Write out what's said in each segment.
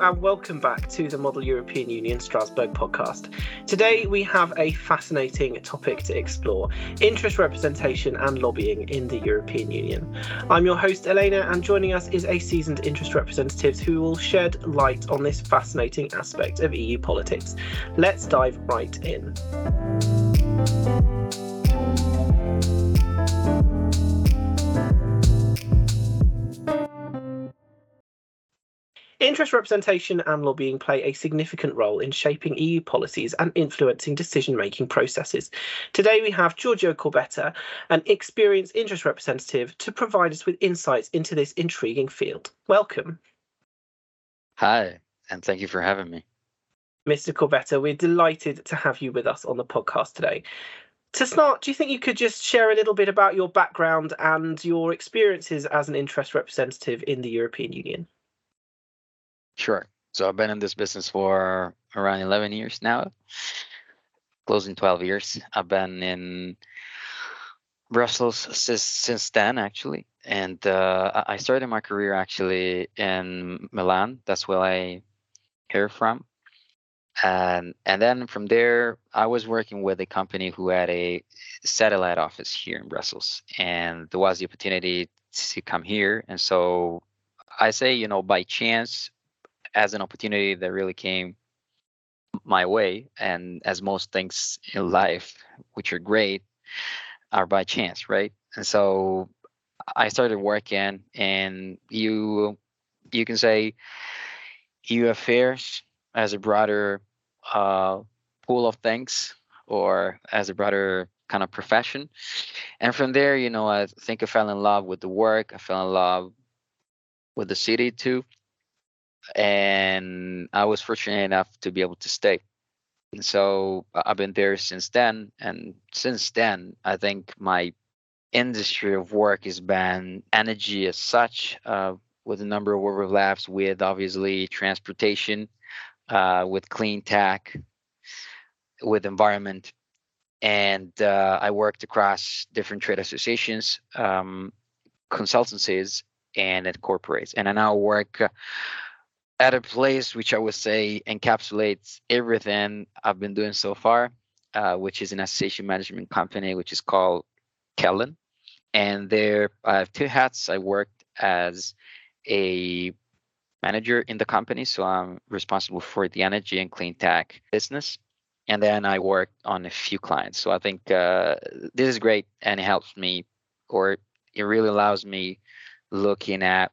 And welcome back to the Model European Union Strasbourg podcast. Today we have a fascinating topic to explore interest representation and lobbying in the European Union. I'm your host Elena, and joining us is a seasoned interest representative who will shed light on this fascinating aspect of EU politics. Let's dive right in. Interest representation and lobbying play a significant role in shaping EU policies and influencing decision making processes. Today, we have Giorgio Corbetta, an experienced interest representative, to provide us with insights into this intriguing field. Welcome. Hi, and thank you for having me. Mr. Corbetta, we're delighted to have you with us on the podcast today. To start, do you think you could just share a little bit about your background and your experiences as an interest representative in the European Union? Sure. So I've been in this business for around 11 years now, closing 12 years. I've been in Brussels since, since then, actually. And uh, I started my career actually in Milan. That's where I hear from. And and then from there, I was working with a company who had a satellite office here in Brussels, and there was the opportunity to come here. And so I say, you know, by chance, as an opportunity that really came my way and as most things in life which are great are by chance right? And so i started working and you you can say eu affairs as a broader uh, pool of things or as a broader kind of profession. And from there you know i think i fell in love with the work i fell in love with the city too and I was fortunate enough to be able to stay. And so I've been there since then. And since then, I think my industry of work has been energy as such, uh, with a number of overlaps with obviously transportation, uh, with clean tech, with environment. And uh, I worked across different trade associations, um, consultancies, and at corporates. And I now work at a place which I would say encapsulates everything I've been doing so far, uh, which is an association management company, which is called Kellen. And there I have two hats. I worked as a manager in the company, so I'm responsible for the energy and clean tech business. And then I worked on a few clients. So I think uh, this is great and it helps me, or it really allows me looking at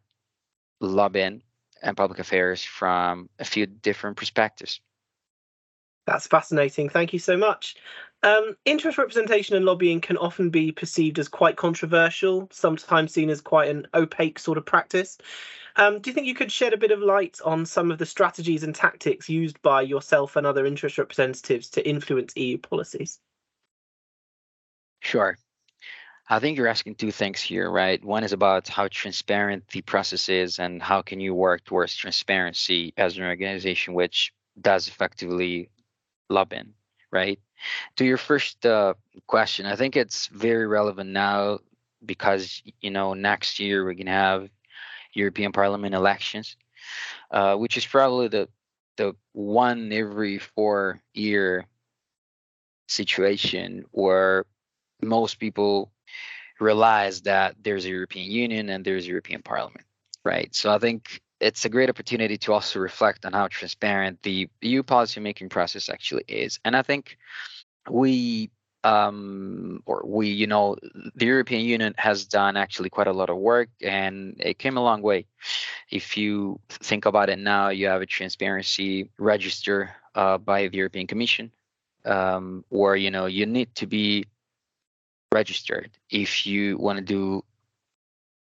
lobbying and public affairs from a few different perspectives. That's fascinating. Thank you so much. Um, interest representation and lobbying can often be perceived as quite controversial, sometimes seen as quite an opaque sort of practice. Um, do you think you could shed a bit of light on some of the strategies and tactics used by yourself and other interest representatives to influence EU policies? Sure. I think you're asking two things here, right? One is about how transparent the process is and how can you work towards transparency as an organization which does effectively lobbying, right? To your first uh, question, I think it's very relevant now because you know next year we're gonna have European Parliament elections, uh, which is probably the the one every four year situation where most people realize that there's a European Union and there's a European Parliament, right? So I think it's a great opportunity to also reflect on how transparent the EU policymaking process actually is. And I think we um, or we, you know, the European Union has done actually quite a lot of work and it came a long way. If you think about it now, you have a transparency register uh, by the European Commission, um, where, you know, you need to be registered if you want to do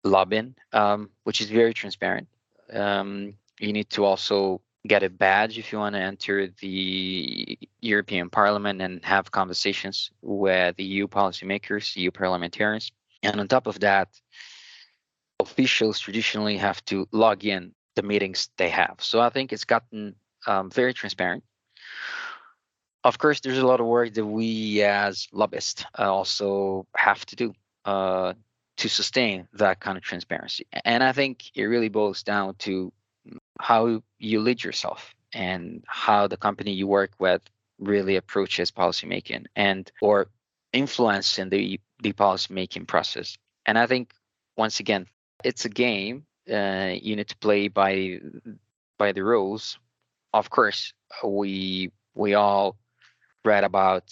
lobbying, um, which is very transparent. Um, you need to also get a badge if you want to enter the European Parliament and have conversations with the EU policymakers, EU parliamentarians. And on top of that, officials traditionally have to log in the meetings they have. So I think it's gotten um, very transparent of course, there's a lot of work that we as lobbyists uh, also have to do uh, to sustain that kind of transparency. And I think it really boils down to how you lead yourself and how the company you work with really approaches policymaking and or influence in the the policymaking process. And I think once again, it's a game. Uh, you need to play by by the rules. Of course, we we all read about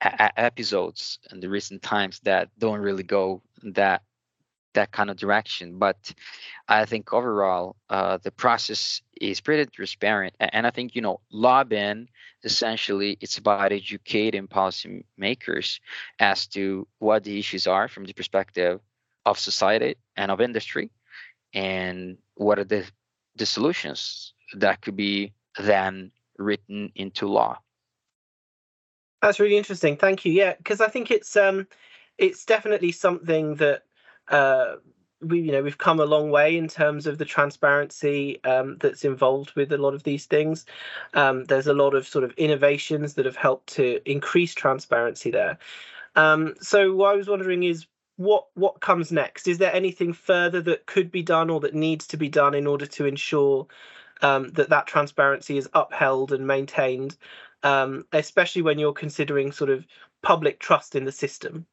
a- episodes in the recent times that don't really go that that kind of direction. But I think overall, uh, the process is pretty transparent, and I think you know lobbying essentially it's about educating policymakers as to what the issues are from the perspective of society and of industry, and what are the the solutions that could be then written into law. That's really interesting. Thank you. Yeah, because I think it's um, it's definitely something that uh, we you know we've come a long way in terms of the transparency um, that's involved with a lot of these things. Um, there's a lot of sort of innovations that have helped to increase transparency there. Um, so what I was wondering is what what comes next? Is there anything further that could be done or that needs to be done in order to ensure um, that that transparency is upheld and maintained, um, especially when you're considering sort of public trust in the system?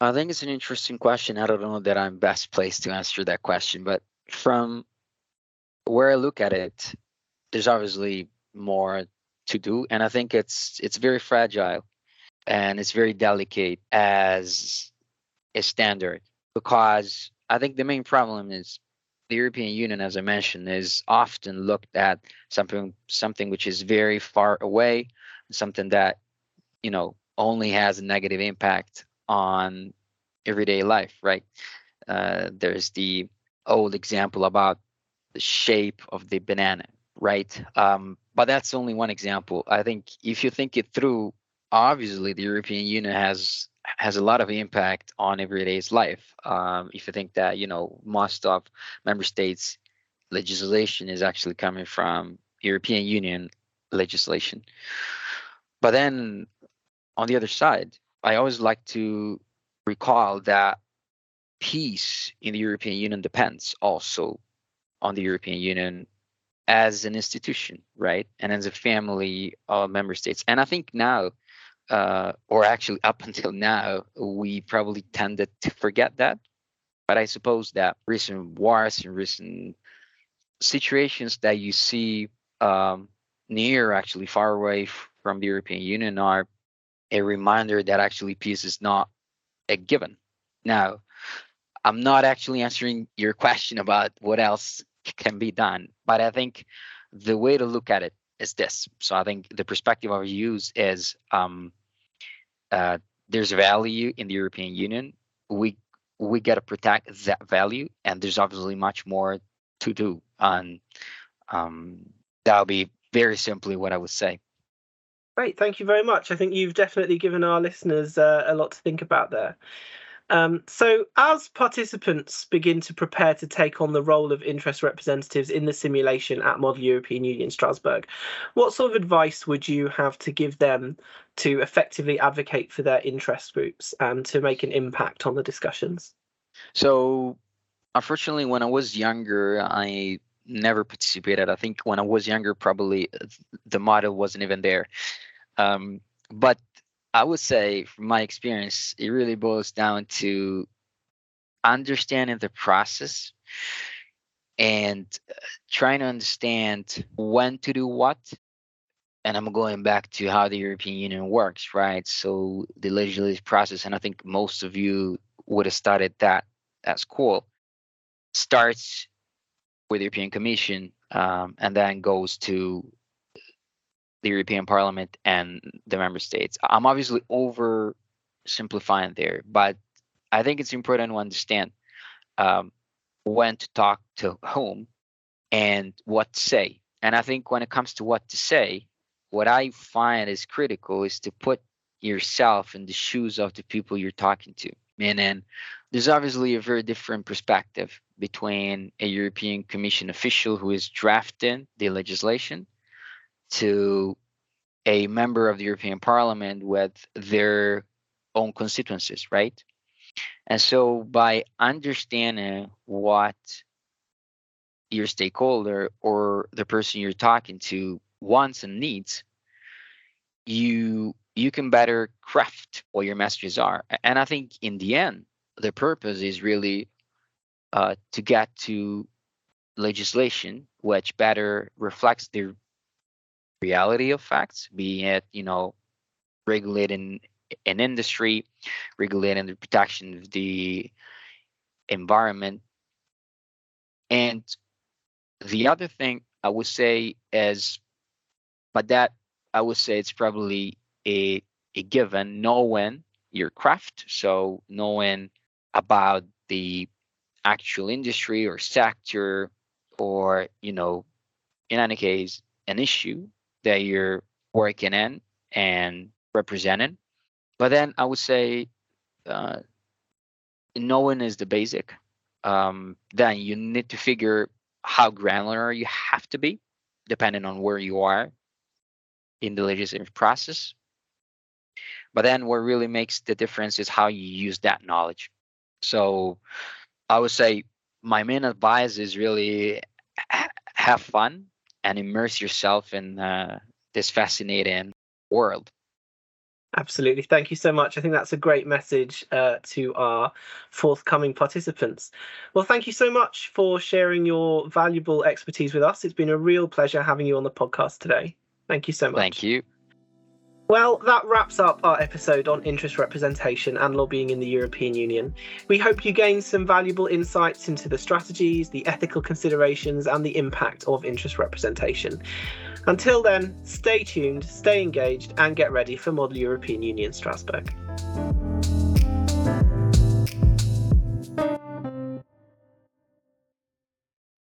I think it's an interesting question. I don't know that I'm best placed to answer that question, but from where I look at it, there's obviously more to do, and I think it's it's very fragile and it's very delicate as a standard because I think the main problem is the European Union, as I mentioned, is often looked at something something which is very far away, something that you know only has a negative impact on everyday life, right? Uh, there's the old example about the shape of the banana, right? Um, but that's only one example. I think if you think it through, obviously the European Union has has a lot of impact on everyday's life. Um, if you think that you know most of member states' legislation is actually coming from European Union legislation, but then on the other side, I always like to recall that peace in the European Union depends also on the European Union as an institution, right? And as a family of member states. And I think now, uh, or actually up until now, we probably tended to forget that. But I suppose that recent wars and recent situations that you see um, near, actually far away from the European Union, are a reminder that actually peace is not a given. Now, I'm not actually answering your question about what else can be done, but I think the way to look at it is this. So I think the perspective I use is um, uh, there's value in the European Union. We we got to protect that value, and there's obviously much more to do. And um, that'll be very simply what I would say. Great, thank you very much. I think you've definitely given our listeners uh, a lot to think about there. Um, so, as participants begin to prepare to take on the role of interest representatives in the simulation at Model European Union Strasbourg, what sort of advice would you have to give them to effectively advocate for their interest groups and to make an impact on the discussions? So, unfortunately, when I was younger, I never participated. I think when I was younger, probably the model wasn't even there. Um, but I would say, from my experience, it really boils down to understanding the process and uh, trying to understand when to do what. And I'm going back to how the European Union works, right? So the legislative process, and I think most of you would have studied that at school, starts with the European Commission um, and then goes to the European Parliament and the member states. I'm obviously oversimplifying there, but I think it's important to understand um, when to talk to whom and what to say. And I think when it comes to what to say, what I find is critical is to put yourself in the shoes of the people you're talking to. Meaning, there's obviously a very different perspective between a European Commission official who is drafting the legislation to a member of the European Parliament with their own constituencies, right? And so by understanding what your stakeholder or the person you're talking to wants and needs, you you can better craft what your messages are. And I think in the end, the purpose is really uh, to get to legislation which better reflects the reality of facts, be it you know regulating an industry, regulating the protection of the environment, and the other thing I would say is, but that I would say it's probably a a given knowing your craft, so knowing about the actual industry or sector or you know in any case an issue that you're working in and representing. But then i would say uh, knowing is the basic um, then you need to figure how granular you have to be depending on where you are in the legislative process. But then what really makes the difference is how you use that knowledge. So i would say my main advice is really have fun and immerse yourself in uh, this fascinating world. Absolutely. Thank you so much. I think that's a great message uh, to our forthcoming participants. Well, thank you so much for sharing your valuable expertise with us. It's been a real pleasure having you on the podcast today. Thank you so much. Thank you. Well, that wraps up our episode on interest representation and lobbying in the European Union. We hope you gained some valuable insights into the strategies, the ethical considerations, and the impact of interest representation. Until then, stay tuned, stay engaged, and get ready for Model European Union Strasbourg.